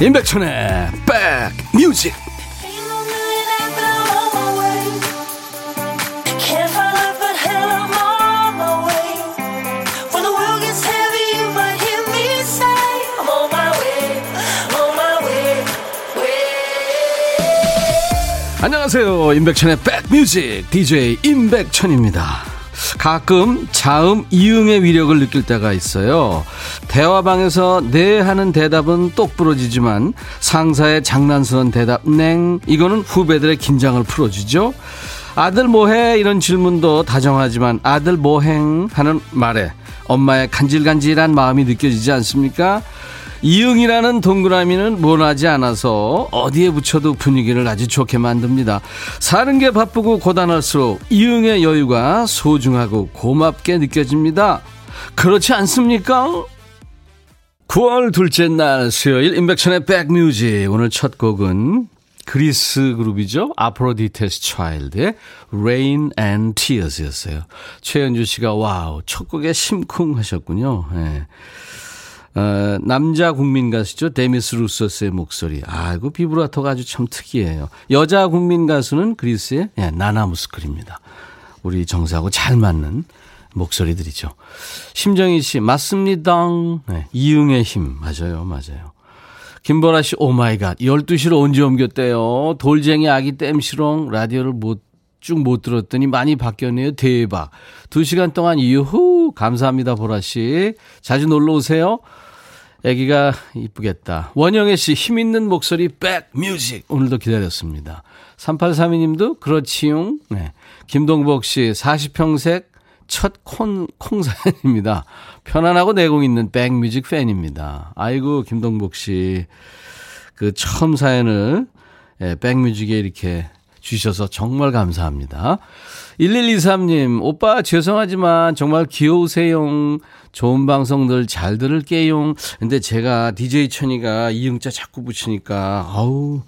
임백천의 백뮤직 안녕하세요. 임백천의 백뮤직 DJ 임백천입니다. 가끔 자음 이응의 위력을 느낄 때가 있어요. 대화방에서 네 하는 대답은 똑부러지지만 상사의 장난스러운 대답 냉 이거는 후배들의 긴장을 풀어주죠. 아들 뭐해 이런 질문도 다정하지만 아들 뭐행 하는 말에 엄마의 간질간질한 마음이 느껴지지 않습니까? 이응이라는 동그라미는 모나지 않아서 어디에 붙여도 분위기를 아주 좋게 만듭니다. 사는 게 바쁘고 고단할수록 이응의 여유가 소중하고 고맙게 느껴집니다. 그렇지 않습니까? 9월 둘째 날 수요일 임백천의 백뮤직 오늘 첫 곡은 그리스 그룹이죠. 아프로디테스 차일드의 Rain and Tears였어요. 최현주 씨가 와우 첫 곡에 심쿵하셨군요. 네. 어, 남자 국민 가수죠. 데미스 루소스의 목소리. 아이고, 비브라토가 아주 참 특이해요. 여자 국민 가수는 그리스의 예, 나나 무스쿠리입니다. 우리 정서하고 잘 맞는 목소리들이죠. 심정희 씨, 맞습니다. 네, 이응의 힘. 맞아요, 맞아요. 김보라 씨, oh my God. 12시로 언제 옮겼대요? 돌쟁이 아기 땜시롱 라디오를 못, 쭉못 들었더니 많이 바뀌었네요. 대박. 2시간 동안 유후. 감사합니다, 보라 씨. 자주 놀러 오세요. 아기가 이쁘겠다. 원영애 씨 힘있는 목소리 백 뮤직 오늘도 기다렸습니다. 3832님도 그렇지용. 네. 김동복 씨 40평색 첫 콘, 콩사연입니다. 편안하고 내공 있는 백뮤직 팬입니다. 아이고 김동복 씨 그 처음 사연을 예, 백뮤직에 이렇게 주셔서 정말 감사합니다. 1123님, 오빠 죄송하지만 정말 귀여우세요. 좋은 방송들 잘 들을게요. 근데 제가 DJ 천이가 이응자 자꾸 붙이니까, 아우,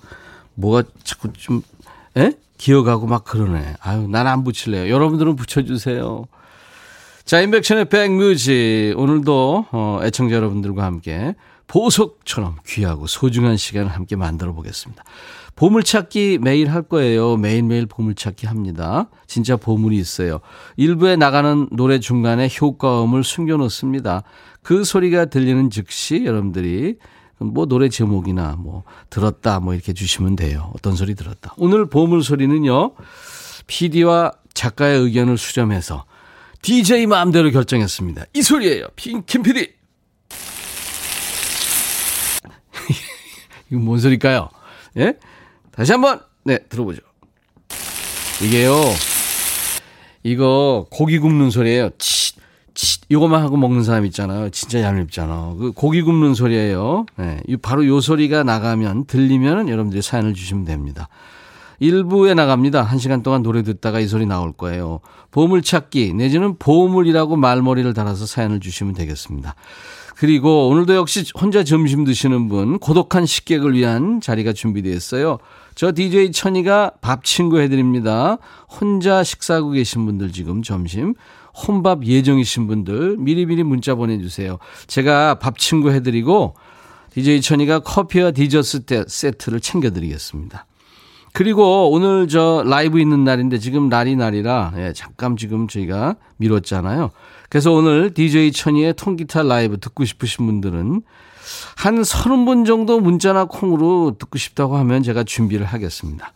뭐가 자꾸 좀, 에? 기어가고 막 그러네. 아유, 난 안 붙일래요. 여러분들은 붙여주세요. 자, 인백천의 백뮤직. 오늘도, 어, 애청자 여러분들과 함께 보석처럼 귀하고 소중한 시간을 함께 만들어 보겠습니다. 보물찾기 매일 할 거예요. 매일매일 보물찾기 합니다. 진짜 보물이 있어요. 일부에 나가는 노래 중간에 효과음을 숨겨놓습니다. 그 소리가 들리는 즉시 여러분들이 뭐 노래 제목이나 뭐 들었다 뭐 이렇게 주시면 돼요. 어떤 소리 들었다. 오늘 보물 소리는요. PD와 작가의 의견을 수렴해서 DJ 마음대로 결정했습니다. 이 소리예요. 김 PD. 이거 뭔 소리일까요? 예? 다시 한번 네 들어보죠. 이게요. 이거 고기 굽는 소리예요. 치, 치, 요거만 하고 먹는 사람 있잖아요. 진짜 얄밉잖아. 그 고기 굽는 소리예요. 네, 바로 요 소리가 나가면 들리면 여러분들이 사연을 주시면 됩니다. 일부에 나갑니다. 한 시간 동안 노래 듣다가 이 소리 나올 거예요. 보물찾기 내지는 보물이라고 말머리를 달아서 사연을 주시면 되겠습니다. 그리고 오늘도 역시 혼자 점심 드시는 분 고독한 식객을 위한 자리가 준비되어 있어요. 저 DJ 천이가 밥 친구 해드립니다. 혼자 식사하고 계신 분들 지금 점심 혼밥 예정이신 분들 미리미리 문자 보내주세요. 제가 밥 친구 해드리고 DJ 천이가 커피와 디저트 세트를 챙겨드리겠습니다. 그리고 오늘 저 라이브 있는 날인데 지금 날이 날이라 예, 잠깐 지금 저희가 미뤘잖아요. 그래서 오늘 DJ 천이의 통기타 라이브 듣고 싶으신 분들은 한 서른 분 정도 문자나 콩으로 듣고 싶다고 하면 제가 준비를 하겠습니다.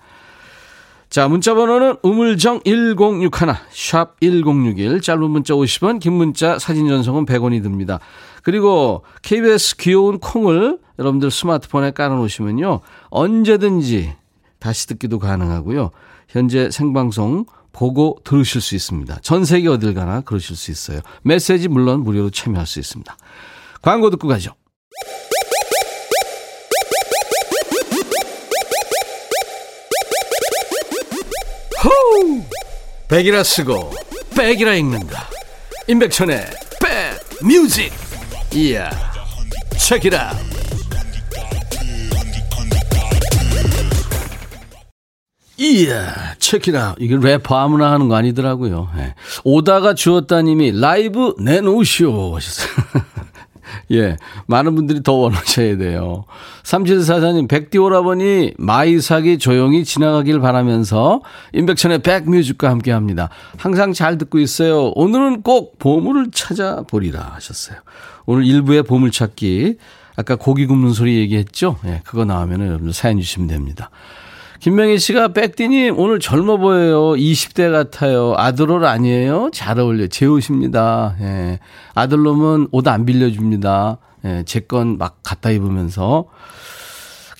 자, 문자 번호는 우물정 1061, 샵 1061, 짧은 문자 50원, 긴 문자 사진 전송은 100원이 듭니다. 그리고 KBS 귀여운 콩을 여러분들 스마트폰에 깔아놓으시면요. 언제든지 다시 듣기도 가능하고요. 현재 생방송 보고 들으실 수 있습니다. 전 세계 어딜 가나 그러실 수 있어요. 메시지 물론 무료로 참여할 수 있습니다. 광고 듣고 가죠. 호우! 백이라 쓰고 백이라 읽는다. 임백천의 백 뮤직. 이야. check it out. 이야, check it out. 이게 래퍼 아무나 하는 거 아니더라고요. 네. 오다가 주었다님이 라이브 내놓으시오 하셨어요. 예. 많은 분들이 더 원하셔야 돼요. 3744님, 백디 오라버니 마이삭이 조용히 지나가길 바라면서 임백천의 백뮤직과 함께 합니다. 항상 잘 듣고 있어요. 오늘은 꼭 보물을 찾아보리라 하셨어요. 오늘 일부의 보물찾기. 아까 고기 굽는 소리 얘기했죠? 예, 그거 나오면 여러분들 사연 주시면 됩니다. 김명희 씨가 백디님 오늘 젊어 보여요. 20대 같아요. 아들옷 아니에요? 잘 어울려. 제 옷입니다. 예. 아들놈은 옷 안 빌려줍니다. 예. 제 건 막 갖다 입으면서.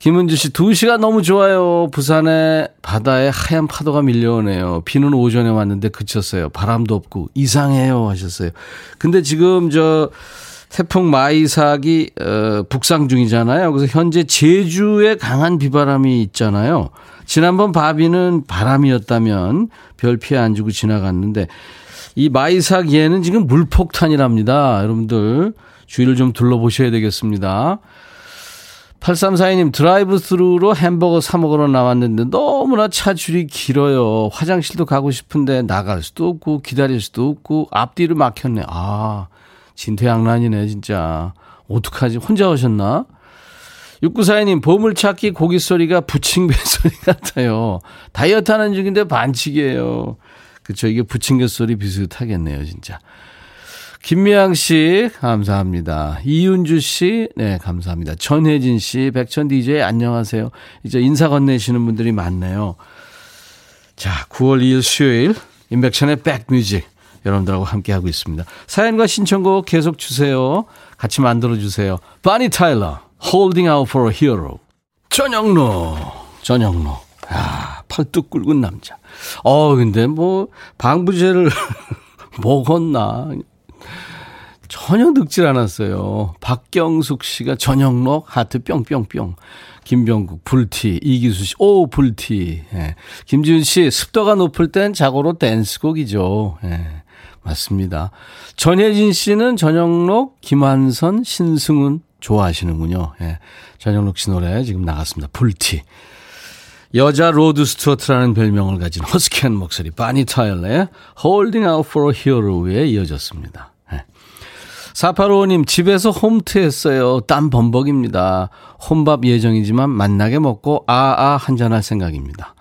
김은주 씨, 2시가 너무 좋아요. 부산에 바다에 하얀 파도가 밀려오네요. 비는 오전에 왔는데 그쳤어요. 바람도 없고 이상해요. 하셨어요. 근데 지금 저, 태풍 마이삭이 어, 북상 중이잖아요. 그래서 현재 제주에 강한 비바람이 있잖아요. 지난번 바비는 바람이었다면 별 피해 안 주고 지나갔는데 이 마이삭 얘는 지금 물폭탄이랍니다. 여러분들 주위를 좀 둘러보셔야 되겠습니다. 8342님 드라이브 스루로 햄버거 사 먹으러 나왔는데 너무나 차 줄이 길어요. 화장실도 가고 싶은데 나갈 수도 없고 기다릴 수도 없고 앞뒤를 막혔네. 아 진퇴양난이네 진짜. 어떡하지? 혼자 오셨나? 6942님, 보물찾기 고기 소리가 부침개 소리 같아요. 다이어트 하는 중인데 반칙이에요. 그쵸. 이게 부침개 소리 비슷하겠네요, 진짜. 김미양 씨, 감사합니다. 이윤주 씨, 네, 감사합니다. 전혜진 씨, 백천 DJ, 안녕하세요. 이제 인사 건네시는 분들이 많네요. 자, 9월 2일 수요일, 인백천의 백뮤직. 여러분들하고 함께하고 있습니다. 사연과 신청곡 계속 주세요. 같이 만들어주세요. 바니 타일러. Holding Out for a Hero. 전영로, 전영로. 아, 팔뚝 굵은 남자. 어, 근데 뭐, 방부제를 먹었나. 전혀 늙질 않았어요. 박경숙 씨가 전영록 하트 뿅뿅뿅. 김병국 불티 이기수 씨 오 불티. 예. 김지훈 씨 습도가 높을 땐 자고로 댄스곡이죠. 예. 맞습니다. 전혜진 씨는 전영록, 김한선, 신승훈 좋아하시는군요. 예. 전영록 씨 노래 지금 나갔습니다. 불티. 여자 로드 스튜어트라는 별명을 가진 허스키한 목소리 보니 타일러의 Holding Out for a Hero에 이어졌습니다. 예. 4855님 집에서 홈트 했어요. 땀 범벅입니다. 혼밥 예정이지만 맛나게 먹고 아아 한잔할 생각입니다.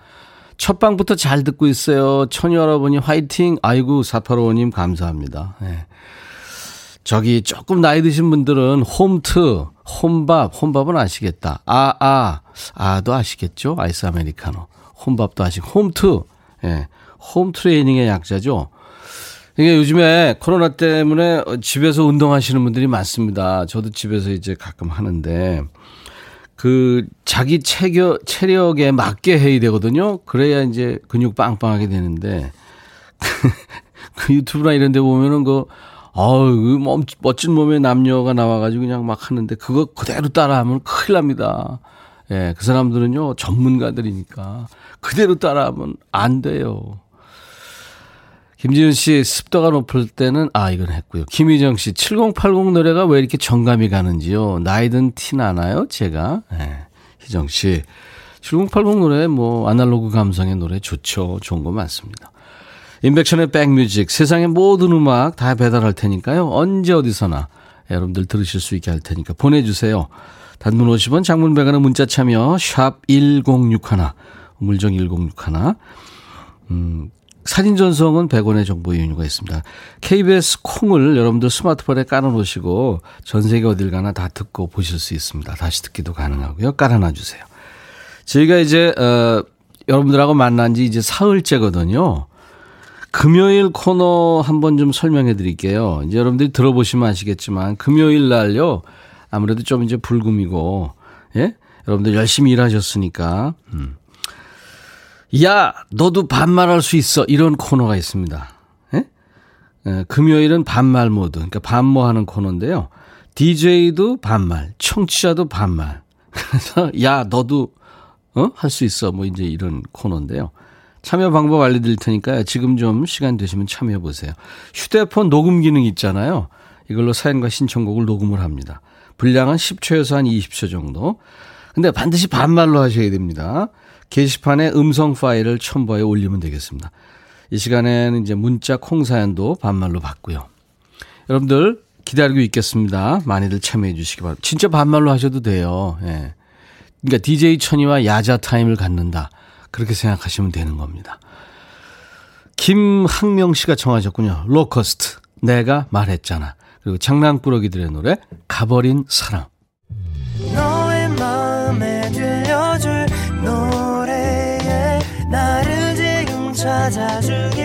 첫 방부터 잘 듣고 있어요. 천유 여러분이 화이팅. 아이고 4855님 감사합니다. 예. 저기 조금 나이 드신 분들은 홈트, 홈밥, 홈밥은 아시겠다. 아, 아, 아도 아시겠죠? 아이스 아메리카노. 홈밥도 아시고, 홈트, 예. 홈 트레이닝의 약자죠. 이게 요즘에 코로나 때문에 집에서 운동하시는 분들이 많습니다. 저도 집에서 이제 가끔 하는데, 그 자기 체격, 체력에 맞게 해야 되거든요. 그래야 이제 근육 빵빵하게 되는데, 그 유튜브나 이런 데 보면은 그 어우, 그 멋진 몸의 남녀가 나와가지고 그냥 막 하는데 그거 그대로 따라하면 큰일 납니다. 예, 그 사람들은요, 전문가들이니까. 그대로 따라하면 안 돼요. 김지은 씨, 습도가 높을 때는, 아, 이건 했고요. 김희정 씨, 7080 노래가 왜 이렇게 정감이 가는지요? 나이든 티 나나요? 제가. 예, 희정 씨. 7080 노래, 뭐, 아날로그 감성의 노래 좋죠. 좋은 거 많습니다. 인백션의 백뮤직 세상의 모든 음악 다 배달할 테니까요. 언제 어디서나 여러분들 들으실 수 있게 할 테니까 보내주세요. 단문 50원 장문 100원의 문자 참여 샵 1061, 우물정 1061. 음, 사진 전송은 100원의 정보 이용료가 있습니다. KBS 콩을 여러분들 스마트폰에 깔아놓으시고 전 세계 어딜 가나 다 듣고 보실 수 있습니다. 다시 듣기도 가능하고요. 깔아놔 주세요. 저희가 이제 어, 여러분들하고 만난 지 이제 사흘째거든요. 금요일 코너 한번 좀 설명해 드릴게요. 이제 여러분들이 들어보시면 아시겠지만 금요일 날요. 아무래도 좀 이제 불금이고 예? 여러분들 열심히 일하셨으니까 음. 야, 너도 반말할 수 있어. 이런 코너가 있습니다. 예? 예, 금요일은 반말 모드. 그러니까 반모하는 코너인데요. DJ도 반말, 청취자도 반말. 그래서 야, 너도 어? 할 수 있어. 뭐 이제 이런 코너인데요. 참여 방법 알려드릴 테니까 지금 좀 시간 되시면 참여해 보세요. 휴대폰 녹음 기능 있잖아요. 이걸로 사연과 신청곡을 녹음을 합니다. 분량은 10초에서 한 20초 정도. 근데 반드시 반말로 하셔야 됩니다. 게시판에 음성 파일을 첨부해 올리면 되겠습니다. 이 시간에는 이제 문자 콩 사연도 반말로 받고요. 여러분들 기다리고 있겠습니다. 많이들 참여해 주시기 바랍니다. 진짜 반말로 하셔도 돼요. 예. 그러니까 DJ 천이와 야자 타임을 갖는다. 그렇게 생각하시면 되는 겁니다. 김학명 씨가 청하셨군요. 로커스트. 내가 말했잖아. 그리고 장난꾸러기들의 노래 가버린 사랑. 너의 마음에 들려줄 노래에 나를 지금 찾아주길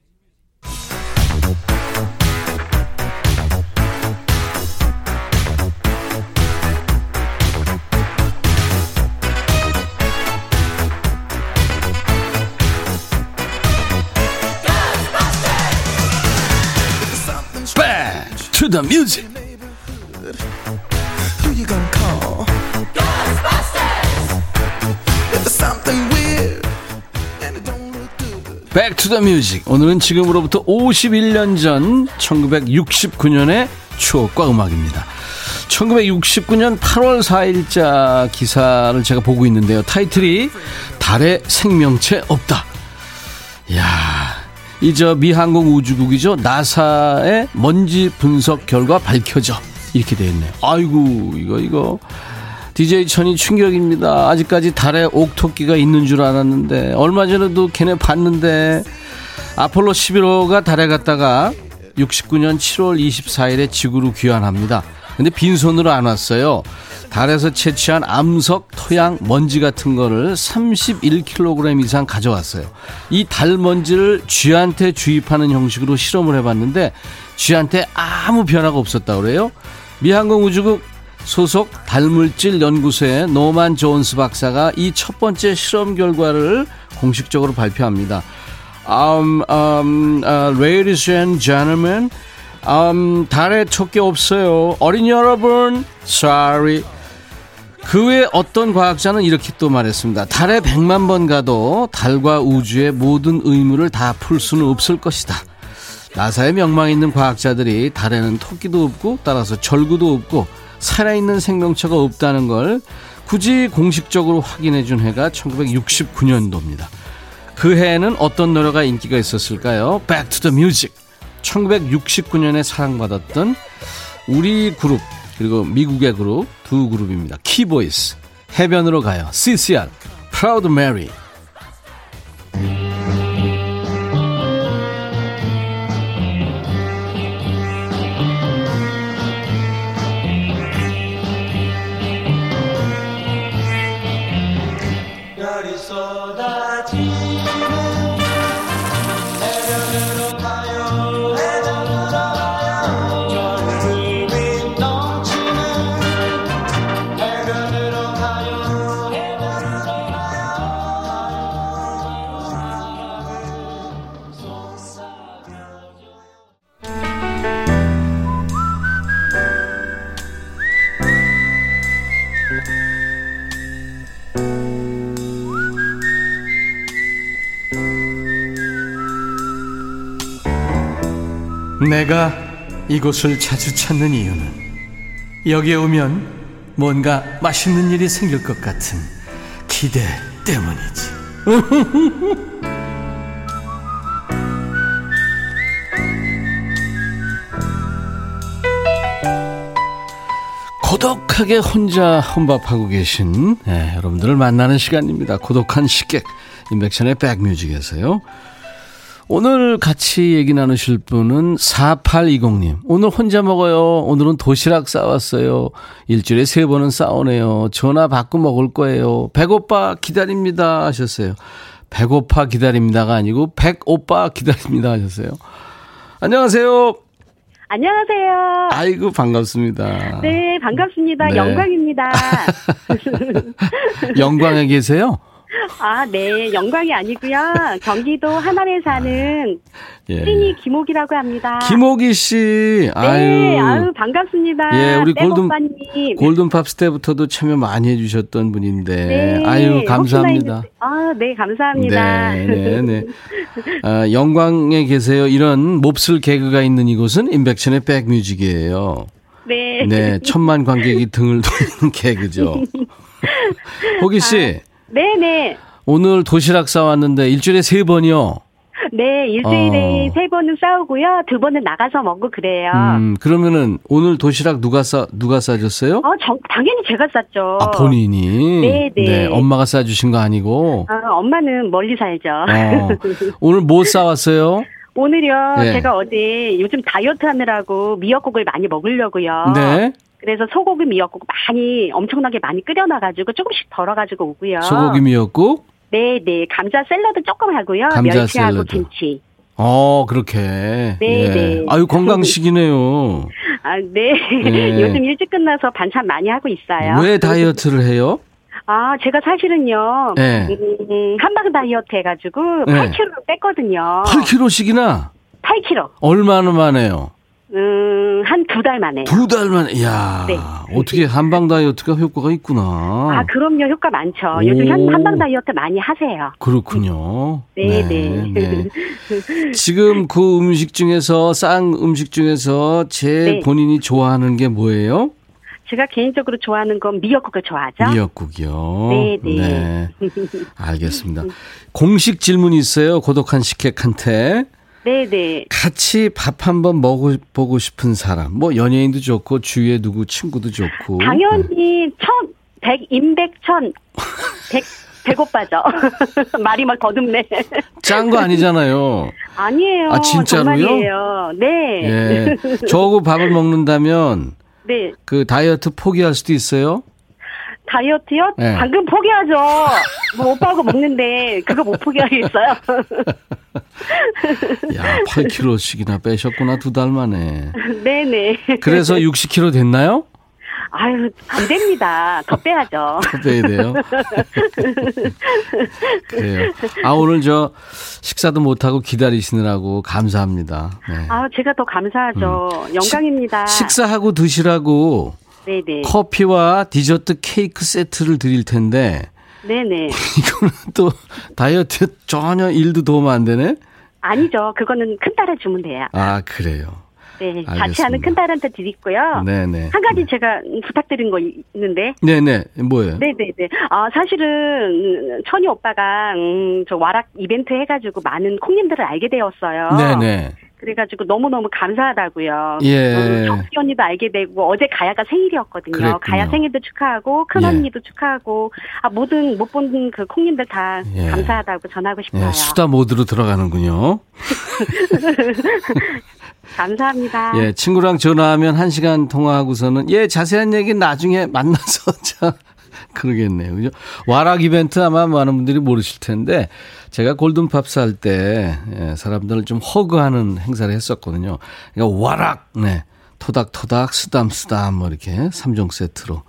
to the music. 오늘은 지금으로부터 51년 전 1969년의 추억과 음악입니다. 1969년 8월 4일자 기사를 제가 보고 있는데요. 타이틀이 달에 생명체 없다. 이야, 이 저 미항공 우주국이죠. 나사의 먼지 분석 결과 밝혀져. 이렇게 돼 있네요. 아이고, 이거, 이거. DJ 천이 충격입니다. 아직까지 달에 옥토끼가 있는 줄 알았는데, 얼마 전에도 걔네 봤는데, 아폴로 11호가 달에 갔다가 69년 7월 24일에 지구로 귀환합니다. 근데 빈손으로 안 왔어요. 달에서 채취한 암석, 토양, 먼지 같은 거를 31kg 이상 가져왔어요. 이 달 먼지를 쥐한테 주입하는 형식으로 실험을 해봤는데 쥐한테 아무 변화가 없었다고 그래요. 미항공 우주국 소속 달물질 연구소의 노만 존스 박사가 이 첫 번째 실험 결과를 공식적으로 발표합니다. Um, um, uh, ladies and gentlemen, um, 달에 촉게 없어요. 어린이 여러분, sorry. 그 외 어떤 과학자는 이렇게 또 말했습니다. 달에 100만 번 가도 달과 우주의 모든 의문을 다 풀 수는 없을 것이다. 나사의 명망 있는 과학자들이 달에는 토끼도 없고 따라서 절구도 없고 살아있는 생명체가 없다는 걸 굳이 공식적으로 확인해 준 해가 1969년도입니다. 그 해에는 어떤 노래가 인기가 있었을까요? Back to the Music. 1969년에 사랑받았던 우리 그룹 그리고 미국의 그룹 두 그룹입니다. 키보이스 해변으로 가요. CCR Proud Mary. 내가 이곳을 자주 찾는 이유는 여기에 오면 뭔가 맛있는 일이 생길 것 같은 기대 때문이지. 고독하게 혼자 혼밥하고 계신 네, 여러분들을 만나는 시간입니다. 고독한 식객 인백션의 백뮤직에서요. 오늘 같이 얘기 나누실 분은 4820님. 오늘 혼자 먹어요. 오늘은 도시락 싸왔어요. 일주일에 세 번은 싸우네요. 전화 받고 먹을 거예요. 배고파 기다립니다. 하셨어요. 배고파 기다립니다가 아니고 백오빠 기다립니다. 하셨어요. 안녕하세요. 안녕하세요. 아이고, 반갑습니다. 네, 반갑습니다. 네. 영광입니다. 영광에 계세요? 아, 네. 영광이 아니고요. 경기도 하남에 사는 예. 찐이 김옥이라고 합니다. 김옥희 씨, 네, 아유, 아유, 반갑습니다. 예, 우리 땡 골든- 오빠님. 골든팝스 때부터도 참여 많이 해 주셨던 분인데, 네, 아유, 감사합니다. 아, 네, 감사합니다. 네, 네, 네. 아, 영광에 계세요. 이런 몹쓸 개그가 있는 이곳은 임백천의 백뮤직이에요. 네. 네, 천만 관객이 등을 돌리는 개그죠. 호기 씨, 네, 네. 오늘 도시락 싸왔는데 일주일에 세 번이요. 네, 일주일에 어. 세 번은 싸우고요. 두 번은 나가서 먹고 그래요. 음, 그러면은 오늘 도시락 누가 싸 누가 싸줬어요? 어, 정, 당연히 제가 쌌죠. 아, 본인이. 네, 네. 엄마가 싸주신 거 아니고. 아, 엄마는 멀리 살죠. 어, 오늘 뭐 싸왔어요? 오늘요, 네. 제가 어제 요즘 다이어트 하느라고 미역국을 많이 먹으려고요. 네. 그래서 소고기 미역국 많이, 엄청나게 많이 끓여놔가지고 조금씩 덜어가지고 오고요. 소고기 미역국? 네, 네. 감자 샐러드 조금 하고요. 감자 멸치하고 샐러드. 김치. 어, 그렇게. 네, 예. 네. 아유, 건강식이네요. 아, 네. 네. 요즘 일찍 끝나서 반찬 많이 하고 있어요. 왜 다이어트를 해요? 아, 제가 사실은요. 네. 음, 한방 다이어트 해가지고 네. 8kg를 뺐거든요. 8kg씩이나? 8kg. 얼마나 만에요? 음, 한 두 달 만에. 두 달 만에. 이야. 네. 어떻게 한방 다이어트가 효과가 있구나. 아, 그럼요. 효과 많죠. 오. 요즘 한, 한방 다이어트 많이 하세요. 그렇군요. 네, 네. 네. 지금 그 음식 중에서 싼 음식 중에서 제일 네. 본인이 좋아하는 게 뭐예요? 제가 개인적으로 좋아하는 건 미역국을 좋아하죠. 미역국이요. 네, 네. 알겠습니다. 공식 질문이 있어요. 고독한 식객한테. 네, 네. 같이 밥 한번 먹어보고 싶은 사람. 뭐 연예인도 좋고 주위에 누구 친구도 좋고. 당연히 천, 백, 임백 천, 백, 백오빠죠. 말이 막 더듬네. 짠 거 아니잖아요. 아니에요. 아, 진짜로요? 정말이에요. 네. 예. 저하고 밥을 먹는다면 네. 그 다이어트 포기할 수도 있어요. 다이어트요? 네. 방금 포기하죠. 뭐 오빠하고 먹는데 그거 못 포기하겠어요. 야, 8kg씩이나 빼셨구나 두 달 만에. 네네. 그래서 60kg 됐나요? 아유 안 됩니다. 더 빼야죠. 더 빼야 돼요. 그래요. 아 오늘 저 식사도 못 하고 기다리시느라고 감사합니다. 네. 아 제가 더 감사하죠. 영광입니다. 음. 식사하고 드시라고 네네. 커피와 디저트 케이크 세트를 드릴 텐데 네네. 이거는 또 다이어트에 전혀 일도 도움 안 되네. 아니죠. 그거는 큰 딸을 주면 돼요. 아 그래요. 네. 같이. 하는 큰 딸한테 드리고요. 네네. 한 가지 제가 부탁드린 거 있는데. 네네 뭐예요? 네네네. 아, 사실은, 음, 천희 오빠가, 음, 저 와락 이벤트 해가지고 많은 콩님들을 알게 되었어요. 네네. 그래가지고 너무너무 감사하다고요. 예. 음, 정수 언니도 알게 되고, 어제 가야가 생일이었거든요. 그랬군요. 가야 생일도 축하하고, 큰 예. 언니도 축하하고, 아, 모든, 못 본 그 콩님들 다 예. 감사하다고 전하고 싶어요. 예, 수다 모드로 들어가는군요. 감사합니다. 예, 친구랑 전화하면 한 시간 통화하고서는 예, 자세한 얘기 나중에 만나서 자 그러겠네요. 그죠? 와락 이벤트 아마 많은 분들이 모르실 텐데 제가 골든팝스 할때 예, 사람들을 좀 허그하는 행사를 했었거든요. 그러니까 와락 네. 토닥토닥 쓰담쓰담 뭐 이렇게 3종 세트로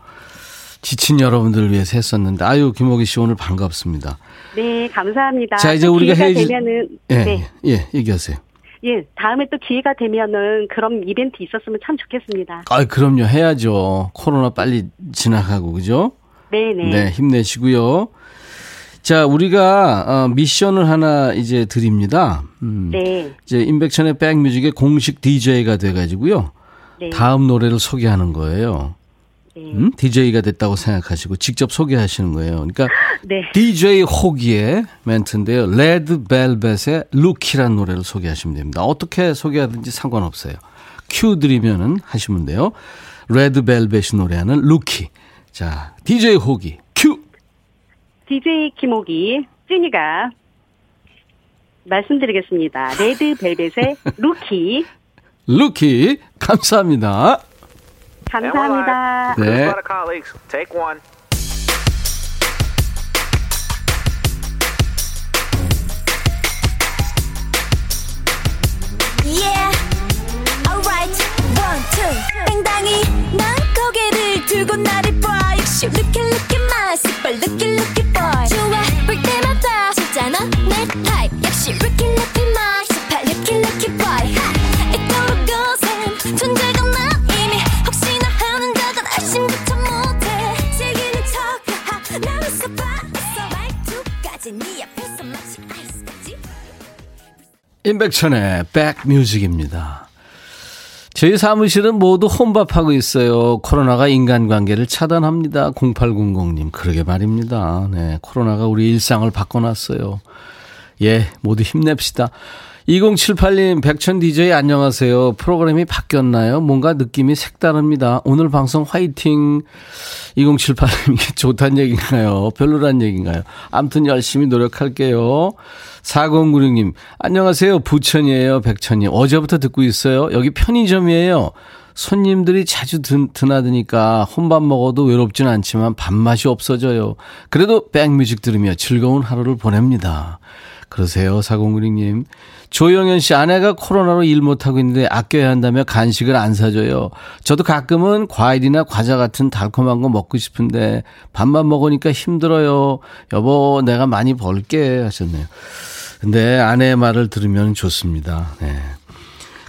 지친 여러분들을 위해서 했었는데 아유 김호기 씨 오늘 반갑습니다. 네, 감사합니다. 자, 이제 또 우리가 헤어질- 되면은, 예, 네. 예, 얘기하세요. 예, 다음에 또 기회가 되면은 그런 이벤트 있었으면 참 좋겠습니다. 아, 그럼요. 해야죠. 코로나 빨리 지나가고 그죠? 네네. 네, 힘내시고요. 자, 우리가 어, 미션을 하나 이제 드립니다. 음, 네. 이제 임백천의 백뮤직의 공식 DJ가 돼가지고요. 네. 다음 노래를 소개하는 거예요. 네. 음? DJ가 됐다고 생각하시고 직접 소개하시는 거예요. 그러니까 네. DJ 호기의 멘트인데요. 레드 벨벳의 루키란 노래를 소개하시면 됩니다. 어떻게 소개하든지 상관없어요. 큐 드리면은 하시면 돼요. 레드 벨벳이 노래하는 루키. 자, DJ 호기 큐. DJ 김옥이 찐이가 말씀드리겠습니다. 레드 벨벳의 루키. 루키 감사합니다. 감사합니다. 네. 땡당이 난 고개를 들고 나를 시 Look at look at my super Look at look at boy. 좋아 볼 때마다 진짜 넌내 type. 역시 Look at look at my super Look at look at boy 이토록 고생. 존재감 난 이미. 혹시나 하는 작은 아심조차 못해. 즐기는 척 나는 서바에서 말투까지. 네 앞에서 마치 아이스까지. 임백천의 백뮤직입니다. 저희 사무실은 모두 혼밥하고 있어요. 코로나가 인간관계를 차단합니다. 0800님. 그러게 말입니다. 네, 코로나가 우리 일상을 바꿔놨어요. 예, 모두 힘냅시다. 2078님, 백천 DJ 안녕하세요. 프로그램이 바뀌었나요? 뭔가 느낌이 색다릅니다. 오늘 방송 화이팅. 2078님, 이게 좋단 얘기인가요? 별로란 얘기인가요? 암튼 열심히 노력할게요. 4096님, 안녕하세요. 부천이에요. 백천님. 어제부터 듣고 있어요. 여기 편의점이에요. 손님들이 자주 드, 드나드니까 혼밥 먹어도 외롭진 않지만 밥맛이 없어져요. 그래도 백뮤직 들으며 즐거운 하루를 보냅니다. 그러세요, 4096님. 조영현 씨 아내가 코로나로 일 못하고 있는데 아껴야 한다며 간식을 안 사줘요. 저도 가끔은 과일이나 과자 같은 달콤한 거 먹고 싶은데 밥만 먹으니까 힘들어요. 여보, 내가 많이 벌게 하셨네요. 근데 아내의 말을 들으면 좋습니다. 네.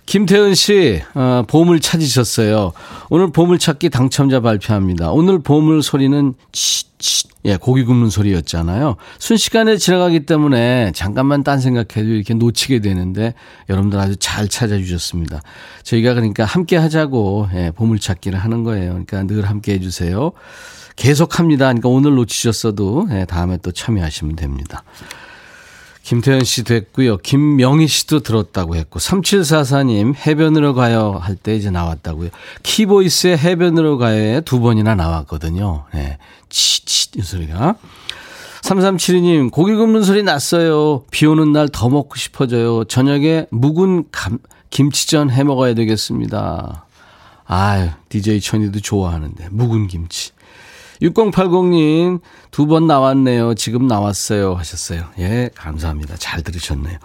김태은 씨, 어, 보물 찾으셨어요. 오늘 보물찾기 당첨자 발표합니다. 오늘 보물 소리는 치 치, 예, 고기 굽는 소리였잖아요. 순식간에 지나가기 때문에 잠깐만 딴 생각해도 이렇게 놓치게 되는데 여러분들 아주 잘 찾아주셨습니다. 저희가 그러니까 함께 하자고, 예, 보물찾기를 하는 거예요. 그러니까 늘 함께 해주세요. 계속 합니다. 그러니까 오늘 놓치셨어도, 예, 다음에 또 참여하시면 됩니다. 김태현 씨 됐고요. 김명희 씨도 들었다고 했고 3744님 해변으로 가요 할 때 이제 나왔다고요. 키보이스의 해변으로 가요에 두 번이나 나왔거든요. 네. 치치 이 소리가. 3372님 고기 굽는 소리 났어요. 비 오는 날 더 먹고 싶어져요. 저녁에 묵은 감, 김치전 해 먹어야 되겠습니다. 아유 DJ 천이도 좋아하는데 묵은 김치. 6080님, 두 번 나왔네요. 지금 나왔어요. 하셨어요. 예, 감사합니다. 잘 들으셨네요.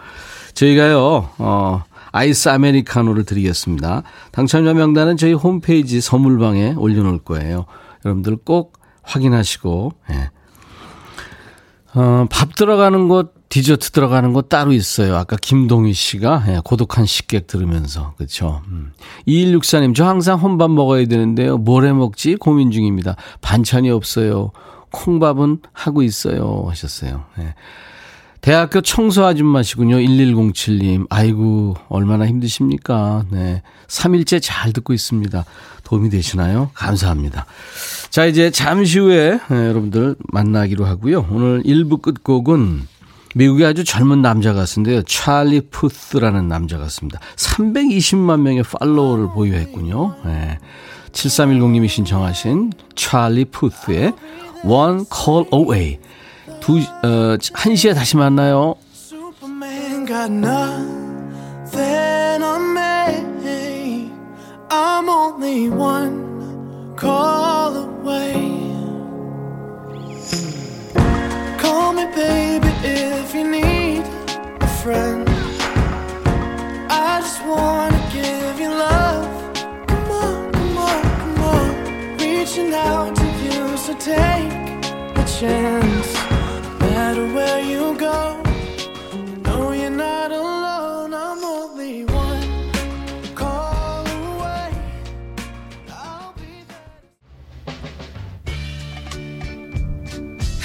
저희가요, 어, 아이스 아메리카노를 드리겠습니다. 당첨자 명단은 저희 홈페이지 선물방에 올려놓을 거예요. 여러분들 꼭 확인하시고, 예. 어, 밥 들어가는 곳, 디저트 들어가는 곳 따로 있어요. 아까 김동희 씨가 예, 고독한 식객 들으면서 그렇죠. 음. 2164님 저 항상 혼밥 먹어야 되는데요. 뭘 해 먹지 고민 중입니다. 반찬이 없어요. 콩밥은 하고 있어요 하셨어요. 예. 대학교 청소 아줌마시군요. 1107님. 아이고, 얼마나 힘드십니까? 네. 3일째 잘 듣고 있습니다. 도움이 되시나요? 감사합니다. 자, 이제 잠시 후에 네, 여러분들 만나기로 하고요. 오늘 1부 끝곡은 미국의 아주 젊은 남자 가수인데요. 찰리 푸스라는 남자 가수입니다. 320만 명의 팔로워를 보유했군요. 네. 7310님이 신청하신 찰리 푸스의 One Call Away. 두, 어, 1시에 다시 만나요. I'm only one call away. Call me, baby, if you need a friend. I just wanna give you love. Come on, come on, come on. Reaching out to you, so take a chance. No matter where you go,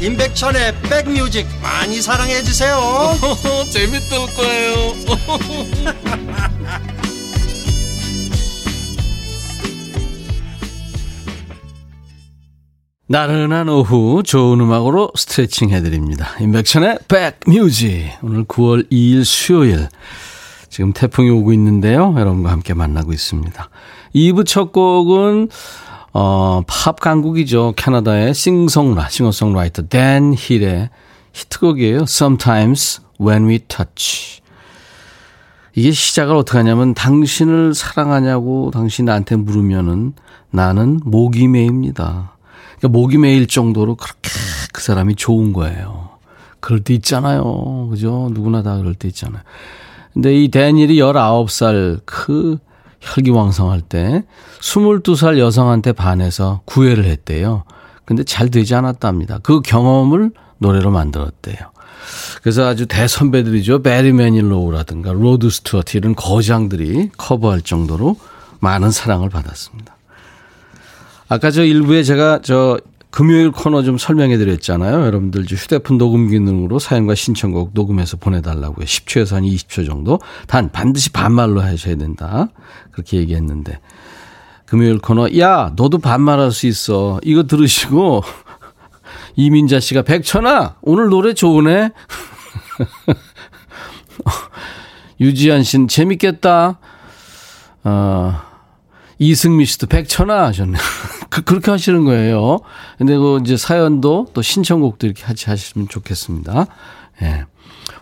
임백천의 백뮤직 많이 사랑해 주세요 재밌을 거예요 나른한 오후 좋은 음악으로 스트레칭 해드립니다. 인백천의 백뮤직 오늘 9월 2일 수요일 지금 태풍이 오고 있는데요. 여러분과 함께 만나고 있습니다. 2부 첫 곡은 어, 팝 강국이죠. 캐나다의 싱송라, 싱어송라이터 댄 힐의 히트곡이에요. Sometimes When We Touch. 이게 시작을 어떻게 하냐면 당신을 사랑하냐고 당신 나한테 물으면은 나는 목이 메입니다. 그러니까 목이 메일 정도로 그렇게 그 사람이 좋은 거예요. 그럴 때 있잖아요. 그죠? 누구나 다 그럴 때 있잖아요. 근데 이 데니엘이 19살 그 혈기왕성할 때 22살 여성한테 반해서 구애를 했대요. 근데 잘 되지 않았답니다. 그 경험을 노래로 만들었대요. 그래서 아주 대선배들이죠. 베리 매닐로우라든가 로드 스튜어트 이런 거장들이 커버할 정도로 많은 사랑을 받았습니다. 아까 저 일부에 제가 저 금요일 코너 좀 설명해 드렸잖아요. 여러분들 휴대폰 녹음 기능으로 사연과 신청곡 녹음해서 보내달라고요. 10초에서 한 20초 정도. 단 반드시 반말로 하셔야 된다. 그렇게 얘기했는데. 금요일 코너, 야, 너도 반말할 수 있어. 이거 들으시고, 이민자 씨가, 백천아, 오늘 노래 좋으네? 유지한 씨는 재밌겠다. 어, 이승미 씨도 백천아 하셨네. 그, 그 렇게 하시는 거예요. 근데 그 이제 사연도 또 신청곡도 이렇게 같이 하시면 좋겠습니다. 예.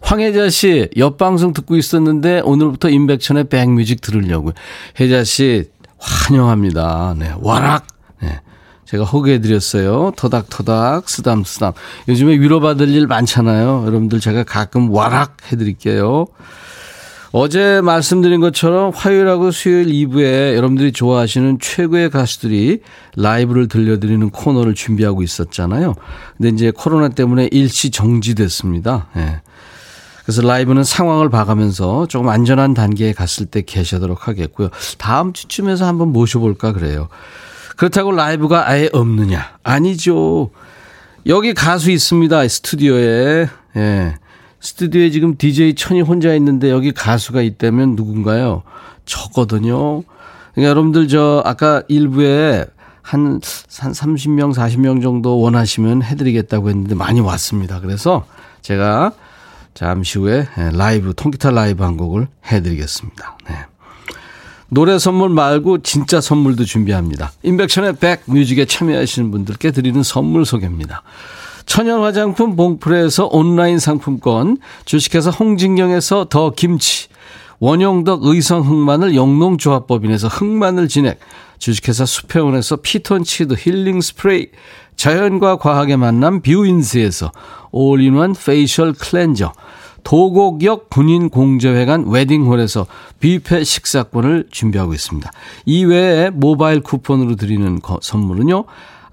황혜자 씨, 옆 방송 듣고 있었는데 오늘부터 임백천의 백뮤직 들으려고요. 혜자 씨, 환영합니다. 네, 와락. 네. 제가 호개해드렸어요. 터닥터닥, 쓰담쓰담. 요즘에 위로받을 일 많잖아요. 여러분들 제가 가끔 와락 해드릴게요. 어제 말씀드린 것처럼 화요일하고 수요일 2부에 여러분들이 좋아하시는 최고의 가수들이 라이브를 들려드리는 코너를 준비하고 있었잖아요. 근데 이제 코로나 때문에 일시 정지됐습니다. 예. 그래서 라이브는 상황을 봐가면서 조금 안전한 단계에 갔을 때 계시도록 하겠고요. 다음 주쯤에서 한번 모셔볼까 그래요. 그렇다고 라이브가 아예 없느냐? 아니죠. 여기 가수 있습니다. 스튜디오에. 예. 스튜디오에 지금 DJ 천이 혼자 있는데 여기 가수가 있다면 누군가요? 저거든요. 그러니까 여러분들 저 아까 일부에 한, 한 30명, 40명 정도 원하시면 해드리겠다고 했는데 많이 왔습니다. 그래서 제가 잠시 후에 라이브, 통기타 라이브 한 곡을 해드리겠습니다. 네. 노래 선물 말고 진짜 선물도 준비합니다. 인백션의 백 뮤직에 참여하시는 분들께 드리는 선물 소개입니다. 천연 화장품 봉프레에서 온라인 상품권, 주식회사 홍진경에서 더 김치, 원용덕 의성 흑마늘 영농조합법인에서 흑마늘 진액, 주식회사 수페온에서 피톤치드 힐링 스프레이, 자연과 과학의 만남 뷰인스에서 올인원 facial cleanser, 도곡역 군인공제회관 웨딩홀에서 뷔페 식사권을 준비하고 있습니다. 이외에 모바일 쿠폰으로 드리는 선물은요.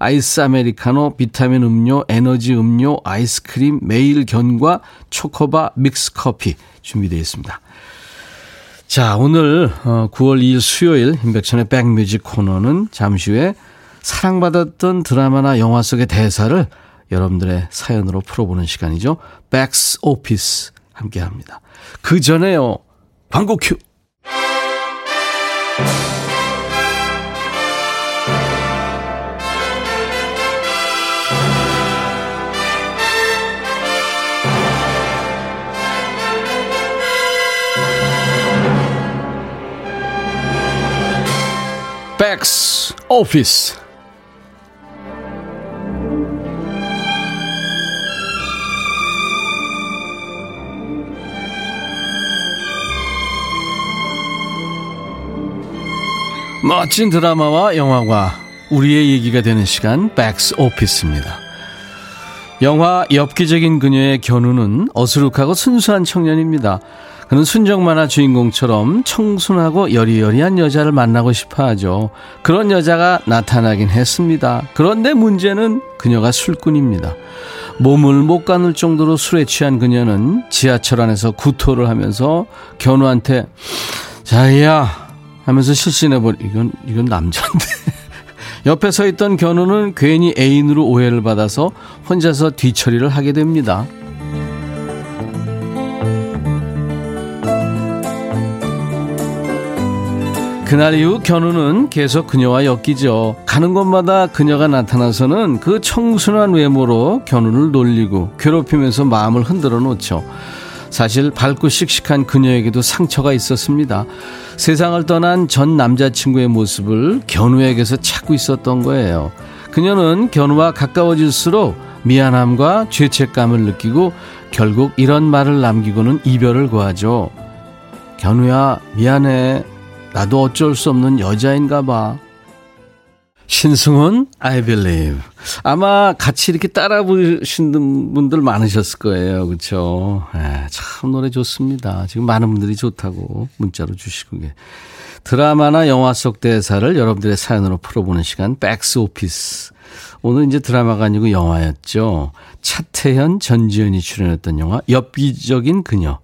아이스 아메리카노, 비타민 음료, 에너지 음료, 아이스크림, 매일 견과, 초코바, 믹스 커피 준비되어 있습니다. 자, 오늘 9월 어, 2일 수요일 임백천의 백뮤직 코너는 잠시 후에 사랑받았던 드라마나 영화 속의 대사를 여러분들의 사연으로 풀어보는 시간이죠. 백스 오피스 함께 합니다. 그 전에요. 광고 큐. 백스 오피스 멋진 드라마와 영화가 우리의 얘기가 되는 시간 백스 오피스입니다. 영화 엽기적인 그녀의 견우는 어수룩하고 순수한 청년입니다. 그는 순정 만화 주인공처럼 청순하고 여리여리한 여자를 만나고 싶어 하죠. 그런 여자가 나타나긴 했습니다. 그런데 문제는 그녀가 술꾼입니다. 몸을 못 가눌 정도로 술에 취한 그녀는 지하철 안에서 구토를 하면서 견우한테 자야 하면서 실신해버리 이건 이건 남자인데 옆에 서 있던 견우는 괜히 애인으로 오해를 받아서 혼자서 뒤처리를 하게 됩니다. 그날 이후 견우는 계속 그녀와 엮이죠. 가는 곳마다 그녀가 나타나서는 그 청순한 외모로 견우를 놀리고 괴롭히면서 마음을 흔들어 놓죠. 사실 밝고 씩씩한 그녀에게도 상처가 있었습니다. 세상을 떠난 전 남자친구의 모습을 견우에게서 찾고 있었던 거예요. 그녀는 견우와 가까워질수록 미안함과 죄책감을 느끼고 결국 이런 말을 남기고는 이별을 구하죠. 견우야, 미안해. 나도 어쩔 수 없는 여자인가 봐. 신승훈, I believe. 아마 같이 이렇게 따라 부르시는 분들 많으셨을 거예요. 그렇죠? 참 노래 좋습니다. 지금 많은 분들이 좋다고 문자로 주시고 계. 드라마나 영화 속 대사를 여러분들의 사연으로 풀어보는 시간 백스 오피스. 오늘 이제 드라마가 아니고 영화였죠. 차태현, 전지현이 출연했던 영화 엽기적인 그녀.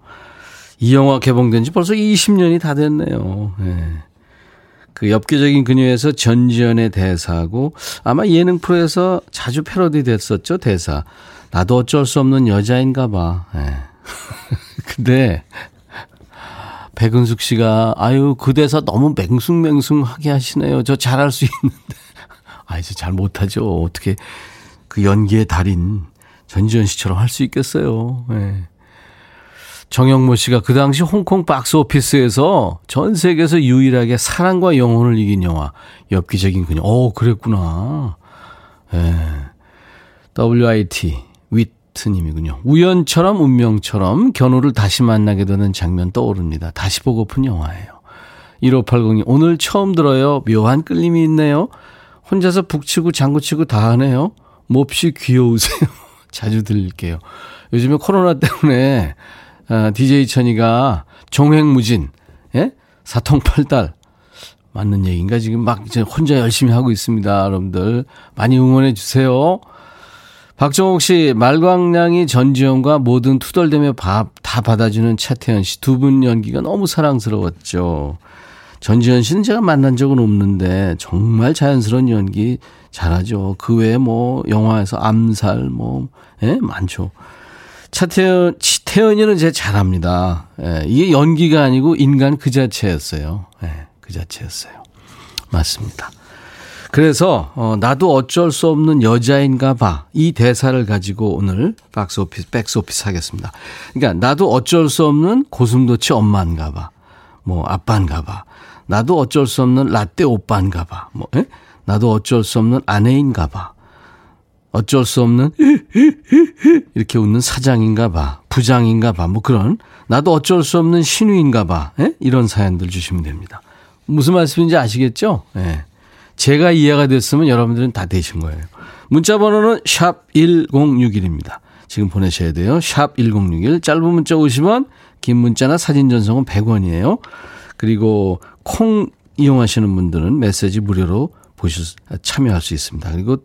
이 영화 개봉된 지 벌써 20년이 다 됐네요. 네. 그 엽기적인 그녀에서 전지현의 대사고 아마 예능 프로에서 자주 패러디 됐었죠 대사. 나도 어쩔 수 없는 여자인가 봐. 네. 근데 백은숙 씨가 아유 그 대사 너무 맹숭맹숭하게 하시네요. 저 잘할 수 있는데. 아이 저잘 못하죠. 어떻게 그 연기의 달인 전지현 씨처럼 할 수 있겠어요. 네. 정영모 씨가 그 당시 홍콩 박스 오피스에서 전 세계에서 유일하게 사랑과 영혼을 이긴 영화 엽기적인 그녀. 어, 그랬구나. 예. WIT 위트님이군요. 우연처럼 운명처럼 견우를 다시 만나게 되는 장면 떠오릅니다. 다시 보고픈 영화예요. 1580님 오늘 처음 들어요. 묘한 끌림이 있네요. 혼자서 북치고 장구치고 다 하네요. 몹시 귀여우세요. 자주 들릴게요. 요즘에 코로나 때문에 어, DJ 천이가 종횡무진, 예? 사통팔달. 맞는 얘기인가? 지금 막 이제 혼자 열심히 하고 있습니다. 여러분들. 많이 응원해 주세요. 박정옥 씨, 말광량이 전지현과 모든 투덜대며 밥 다 받아주는 차태현 씨 두 분 연기가 너무 사랑스러웠죠. 전지현 씨는 제가 만난 적은 없는데 정말 자연스러운 연기 잘하죠. 그 외에 뭐 영화에서 암살 뭐, 예, 많죠. 차태현, 태연이는 제 잘합니다. 예, 이게 연기가 아니고 인간 그 자체였어요. 예, 그 자체였어요. 맞습니다. 그래서 어, 나도 어쩔 수 없는 여자인가 봐. 이 대사를 가지고 오늘 박스 오피스, 백스 오피스 하겠습니다. 그러니까 나도 어쩔 수 없는 고슴도치 엄마인가 봐. 뭐 아빠인가 봐. 나도 어쩔 수 없는 라떼 오빠인가 봐. 뭐 에? 나도 어쩔 수 없는 아내인가 봐. 어쩔 수 없는 이렇게 웃는 사장인가 봐. 부장인가 봐. 뭐 그런 나도 어쩔 수 없는 신우인가 봐. 예? 이런 사연들 주시면 됩니다. 무슨 말씀인지 아시겠죠? 예. 제가 이해가 됐으면 여러분들은 다 되신 거예요. 문자 번호는 샵 1061입니다. 지금 보내셔야 돼요. 샵 1061. 짧은 문자 50원, 긴 문자나 사진 전송은 100원이에요. 그리고 콩 이용하시는 분들은 메시지 무료로 보실 참여할 수 있습니다. 그리고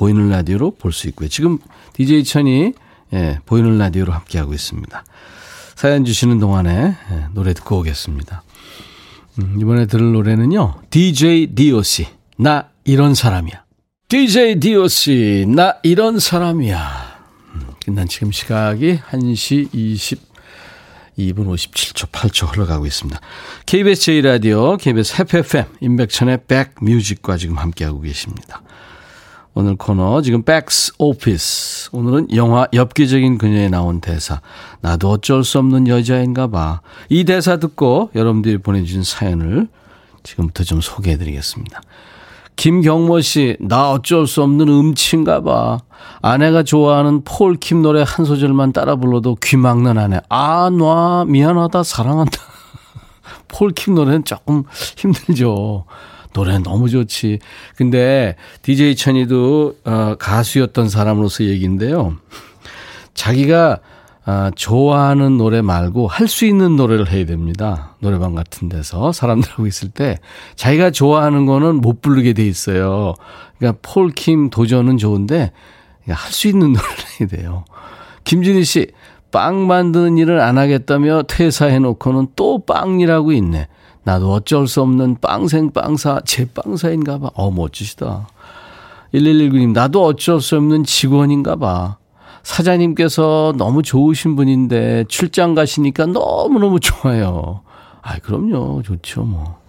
보이는 라디오로 볼 수 있고요. 지금 DJ 천이 예, 보이는 라디오로 함께하고 있습니다. 사연 주시는 동안에 예, 노래 듣고 오겠습니다. 음, 이번에 들을 노래는요. DJ DOC 나 이런 사람이야. DJ DOC 나 이런 사람이야. 음, 끝난 지금 시각이 1시 20 2분 57초, 8초 흘러가고 있습니다. KBS 제1라디오, KBS 해피 FM, 임백천의 백뮤직과 지금 함께하고 계십니다. 오늘 코너 지금 백스 오피스. 오늘은 영화 엽기적인 그녀에 나온 대사. 나도 어쩔 수 없는 여자인가 봐. 이 대사 듣고 여러분들이 보내주신 사연을 지금부터 좀 소개해 드리겠습니다. 김경모 씨, 나 어쩔 수 없는 음치인가 봐. 아내가 좋아하는 폴킴 노래 한 소절만 따라 불러도 귀 막는 아내. 아, 놔. 미안하다. 사랑한다. 폴킴 노래는 조금 힘들죠. 노래 너무 좋지. 근데 DJ 천이도 어, 가수였던 사람으로서 얘기인데요. 자기가 아, 좋아하는 노래 말고 할 수 있는 노래를 해야 됩니다. 노래방 같은 데서 사람들하고 있을 때 자기가 좋아하는 거는 못 부르게 돼 있어요. 그러니까 폴킴 도전은 좋은데 할 수 있는 노래를 해야 돼요. 김진희 씨, 빵 만드는 일을 안 하겠다며 퇴사해 놓고는 또 빵이라고 있네. 나도 어쩔 수 없는 빵생 빵사, 제 빵사인가 봐. 어, 멋지시다. 1119님, 나도 어쩔 수 없는 직원인가 봐. 사장님께서 너무 좋으신 분인데 출장 가시니까 너무너무 좋아요. 아, 그럼요. 좋죠, 뭐.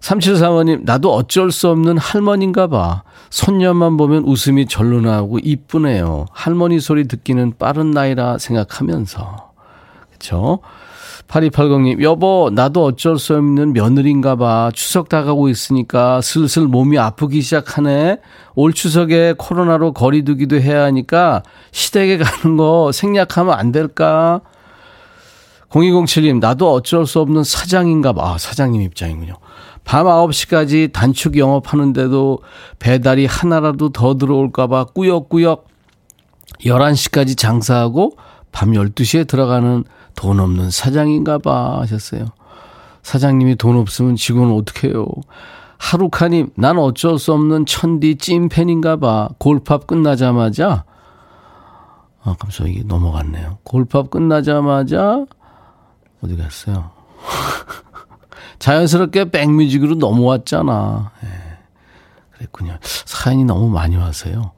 3745님, 나도 어쩔 수 없는 할머니인가 봐. 손녀만 보면 웃음이 절로 나오고 이쁘네요. 할머니 소리 듣기는 빠른 나이라 생각하면서. 그쵸? 8280님, 여보, 나도 어쩔 수 없는 며느리인가 봐. 추석 다가오고 있으니까 슬슬 몸이 아프기 시작하네. 올 추석에 코로나로 거리두기도 해야 하니까 시댁에 가는 거 생략하면 안 될까? 0207님, 나도 어쩔 수 없는 사장인가 봐. 아, 사장님 입장이군요. 밤 9시까지 단축 영업하는데도 배달이 하나라도 더 들어올까 봐 꾸역꾸역 11시까지 장사하고 밤 12시에 들어가는 돈 없는 사장인가 봐 하셨어요. 사장님이 돈 없으면 직원은 어떡해요. 하루카님, 난 어쩔 수 없는 천디 찐팬인가 봐. 골팝 끝나자마자, 아, 깜짝 이게 넘어갔네요. 골팝 끝나자마자, 어디 갔어요? 자연스럽게 백뮤직으로 넘어왔잖아. 예. 그랬군요. 사연이 너무 많이 와서요.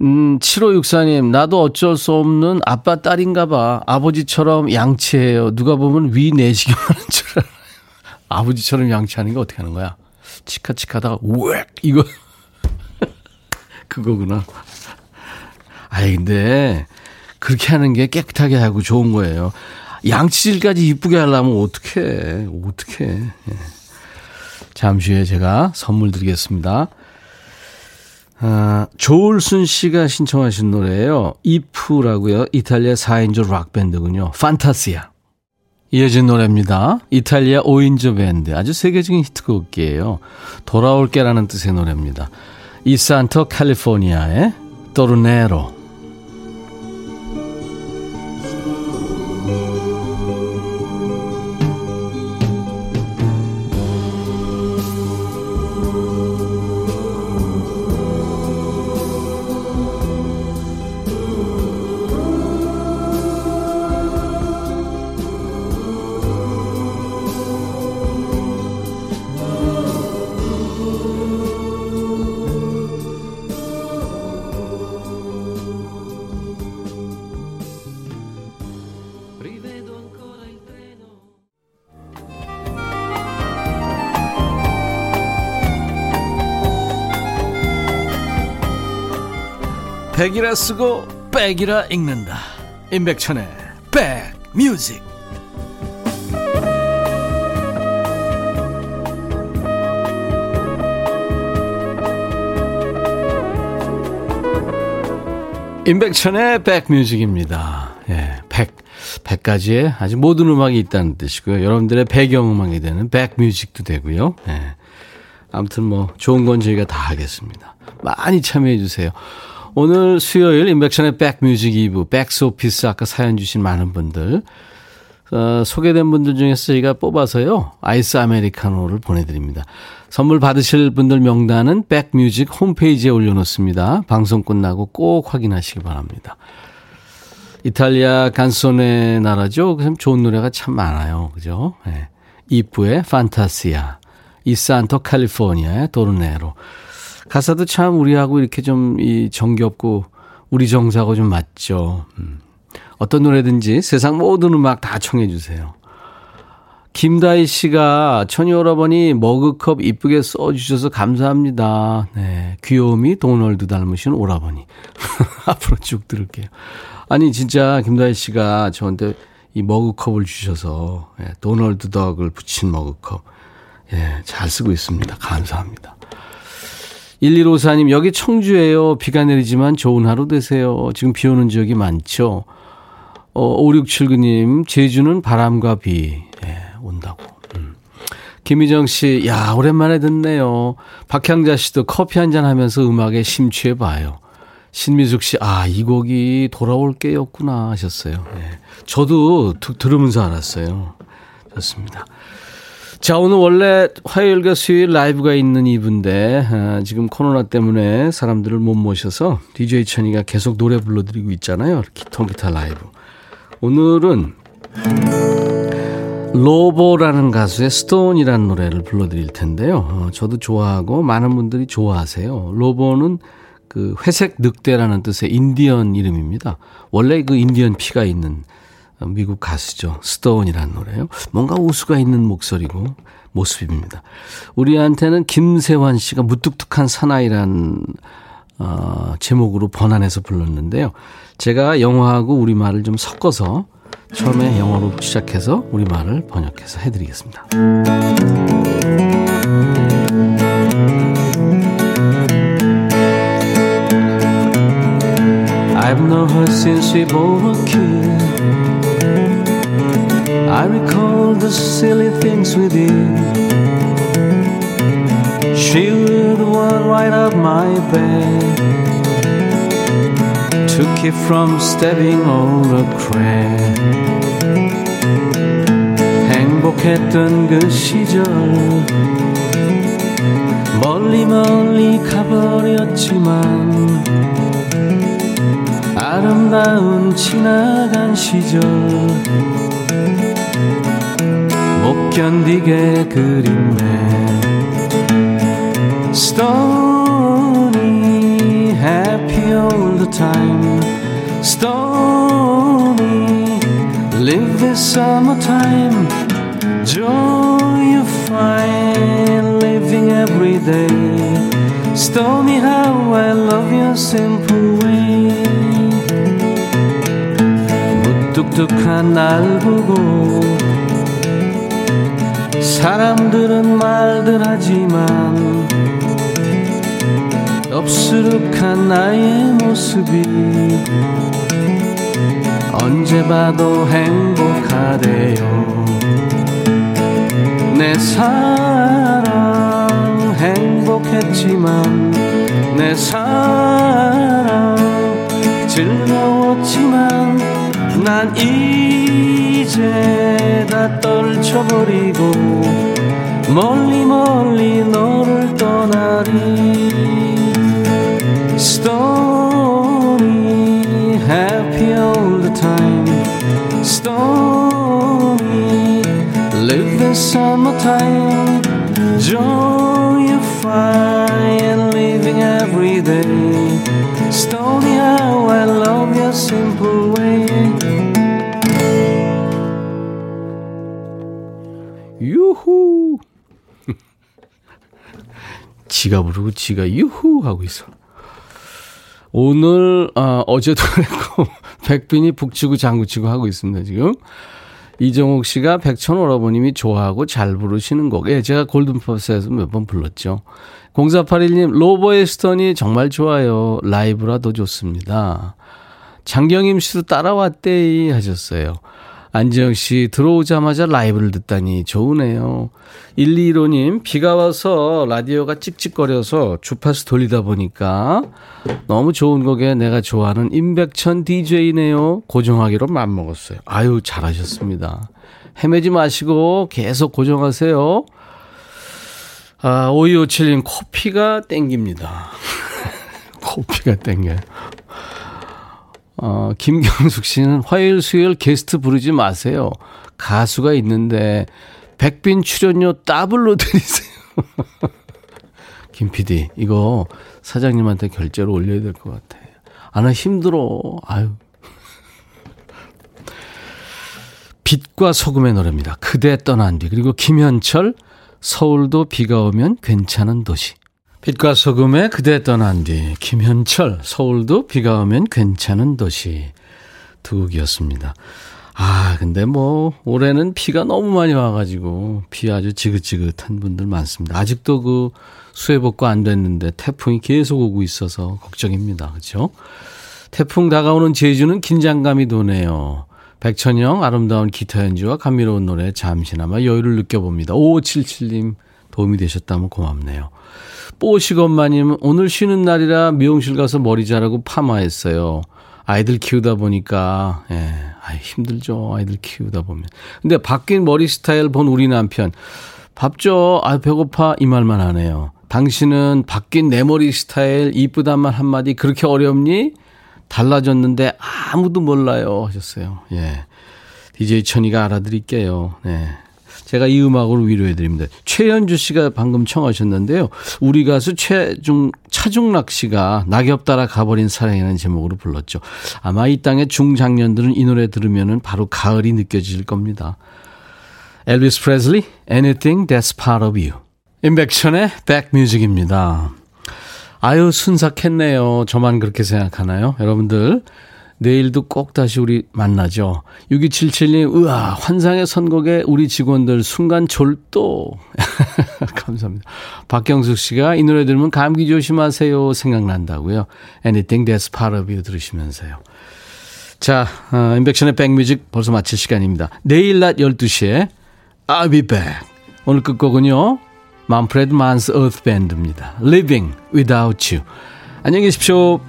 음, 7564님, 나도 어쩔 수 없는 아빠 딸인가 봐. 아버지처럼 양치해요. 누가 보면 위 내시경 하는 줄 알아요. 아버지처럼 양치하는 게 어떻게 하는 거야? 치카치카 하다가, 우엑! 이거. 그거구나. 아이, 근데, 그렇게 하는 게 깨끗하게 하고 좋은 거예요. 양치질까지 이쁘게 하려면 어떻게, 어떻게. 예. 잠시 후에 제가 선물 드리겠습니다. 아, 조울순 씨가 신청하신 노래예요. 이프라고요. 이탈리아 4인조 락밴드군요. 판타시아. 이어진 노래입니다. 이탈리아 5인조 밴드. 아주 세계적인 히트곡이에요. 돌아올게라는 뜻의 노래입니다. 이산토 캘리포니아의 토르네로. 백이라 쓰고 백이라 읽는다. 임백천의 백뮤직. 임백천의 백뮤직입니다. 예, 백. 100가지의 아주 모든 음악이 있다는 뜻이고요. 여러분들의 배경음악이 되는 백뮤직도 되고요. 예. 아무튼 뭐 좋은 건 저희가 다 하겠습니다. 많이 참여해 주세요. 오늘 수요일 인백션의 백뮤직 2부 백스오피스 아까 사연 주신 많은 분들 어, 소개된 분들 중에서 저희가 뽑아서요 아이스 아메리카노를 보내드립니다. 선물 받으실 분들 명단은 백뮤직 홈페이지에 올려놓습니다. 방송 끝나고 꼭 확인하시기 바랍니다. 이탈리아 칸초네 나라죠. 그래서 좋은 노래가 참 많아요. 그죠? 네. 이프의 판타시아, 이산토 캘리포니아의 도르네로. 가사도 참 우리하고 이렇게 좀 이 정겹고 우리 정서하고 좀 맞죠. 음. 어떤 노래든지 세상 모든 음악 다 청해 주세요. 김다희 씨가 천이 오라버니 머그컵 이쁘게 써주셔서 감사합니다. 네. 귀여움이 도널드 닮으신 오라버니. 앞으로 쭉 들을게요. 아니, 진짜 김다희 씨가 저한테 이 머그컵을 주셔서, 예, 도널드 덕을 붙인 머그컵. 예, 잘 쓰고 있습니다. 감사합니다. 1154님, 여기 청주예요. 비가 내리지만 좋은 하루 되세요. 지금 비 오는 지역이 많죠. 어, 5679님, 제주는 바람과 비, 예, 온다고. 음. 김희정 씨, 야, 오랜만에 듣네요. 박향자 씨도 커피 한 잔 하면서 음악에 심취해 봐요. 신미숙 씨, 아, 이 곡이 돌아올 게였구나 하셨어요. 예. 저도 들으면서 알았어요. 좋습니다. 자, 오늘 원래 화요일과 수요일 라이브가 있는 2부인데, 아, 지금 코로나 때문에 사람들을 못 모셔서 DJ 천이가 계속 노래 불러드리고 있잖아요. 통기타 라이브. 오늘은 로보라는 가수의 Stoney라는 노래를 불러드릴 텐데요. 어, 저도 좋아하고 많은 분들이 좋아하세요. 로보는 그 회색 늑대라는 뜻의 인디언 이름입니다. 원래 그 인디언 피가 있는 미국 가수죠. 스톤이라는 노래요. 뭔가 우수가 있는 목소리고 모습입니다. 우리한테는 김세환 씨가 무뚝뚝한 사나이란 어, 제목으로 번안해서 불렀는데요. 제가 영어하고 우리말을 좀 섞어서 처음에 영어로 시작해서 우리말을 번역해서 해드리겠습니다. I've known her since we were kids. I recall the silly things we did. She would walk right up my bed Took it from stepping on the crack. 행복했던 그 시절 멀리 멀리 가버렸지만 아름다운 지나간 시절. 견디게 그립네 Stony happy all the time Stony live this summertime Joy you find living every day Stony how I love your simple way 무뚝뚝한 날 보고 사람들은 말들 하지만 엽수룩한 나의 모습이 언제 봐도 행복하대요. 내 사랑 행복했지만 내 사랑 즐거웠지만 난이 제 다 떨쳐버리고 멀리 멀리 너를 떠나리 Stony happy all the time Stony live the summertime joy you find living every day Stony how I love your simple 지가 부르고 지가 유후 하고 있어 오늘 아, 어제도 그랬고 백빈이 북치고 장구치고 하고 있습니다 지금 이정옥 씨가 백천 오라버님이 좋아하고 잘 부르시는 곡. 예, 제가 골든퍼스에서 몇 번 불렀죠. 0481님, 로버에스턴이 정말 좋아요. 라이브라 더 좋습니다. 장경임 씨도 따라왔대 하셨어요. 안지영 씨, 들어오자마자 라이브를 듣다니 좋으네요. 125님, 비가 와서 라디오가 찍찍거려서 주파수 돌리다 보니까 너무 좋은 곡에 내가 좋아하는 임백천 DJ네요. 고정하기로 맘먹었어요. 아유, 잘하셨습니다. 헤매지 마시고 계속 고정하세요. 아, 5257님, 코피가 땡깁니다. 코피가 땡겨요. 어, 김경숙 씨는 화요일, 수요일 게스트 부르지 마세요. 가수가 있는데, 백빈 출연료 더블로 드리세요. 김 PD, 이거 사장님한테 결제로 올려야 될 것 같아. 아, 나 힘들어. 아유. 빛과 소금의 노래입니다. 그대 떠난 뒤. 그리고 김현철, 서울도 비가 오면 괜찮은 도시. 빛과 소금의 그대 떠난 뒤. 김현철, 서울도 비가 오면 괜찮은 도시. 두 곡이었습니다. 아, 근데 뭐, 올해는 비가 너무 많이 와가지고, 비 아주 지긋지긋한 분들 많습니다. 아직도 그 수해 복구 안 됐는데, 태풍이 계속 오고 있어서 걱정입니다. 그죠? 태풍 다가오는 제주는 긴장감이 도네요. 백천영 아름다운 기타 연주와 감미로운 노래 잠시나마 여유를 느껴봅니다. 5577님 도움이 되셨다면 고맙네요. 뽀시건마님 오늘 쉬는 날이라 미용실 가서 머리 자르고 파마했어요. 아이들 키우다 보니까 예, 아이 힘들죠. 아이들 키우다 보면. 근데 바뀐 머리 스타일 본 우리 남편 밥 줘. 아 배고파 이 말만 하네요. 당신은 바뀐 내 머리 스타일 이쁘단 말 한마디 그렇게 어렵니? 달라졌는데 아무도 몰라요 하셨어요. 예. DJ 천이가 알아드릴게요. 네. 제가 이 음악으로 위로해 드립니다. 최현주 씨가 방금 청하셨는데요. 우리 가수 최중 차중락 씨가 낙엽 따라 가버린 사랑이라는 제목으로 불렀죠. 아마 이 땅의 중장년들은 이 노래 들으면은 바로 가을이 느껴질 겁니다. 엘비스 프레슬리, Anything That's Part of You. 인백션의 백뮤직입니다. 아유, 순삭했네요. 저만 그렇게 생각하나요? 여러분들, 내일도 꼭 다시 우리 만나죠. 6277님, 우와, 환상의 선곡에 우리 직원들 순간 졸도. 감사합니다. 박경숙 씨가 이 노래 들으면 감기 조심하세요. 생각난다고요. Anything that's part of you 들으시면서요. 자, 어, 인백션의 백뮤직 벌써 마칠 시간입니다. 내일 낮 12시에 I'll be back. 오늘 끝곡은요. 만프레드 만스 어스 밴드입니다. Living Without You. 안녕히 계십시오.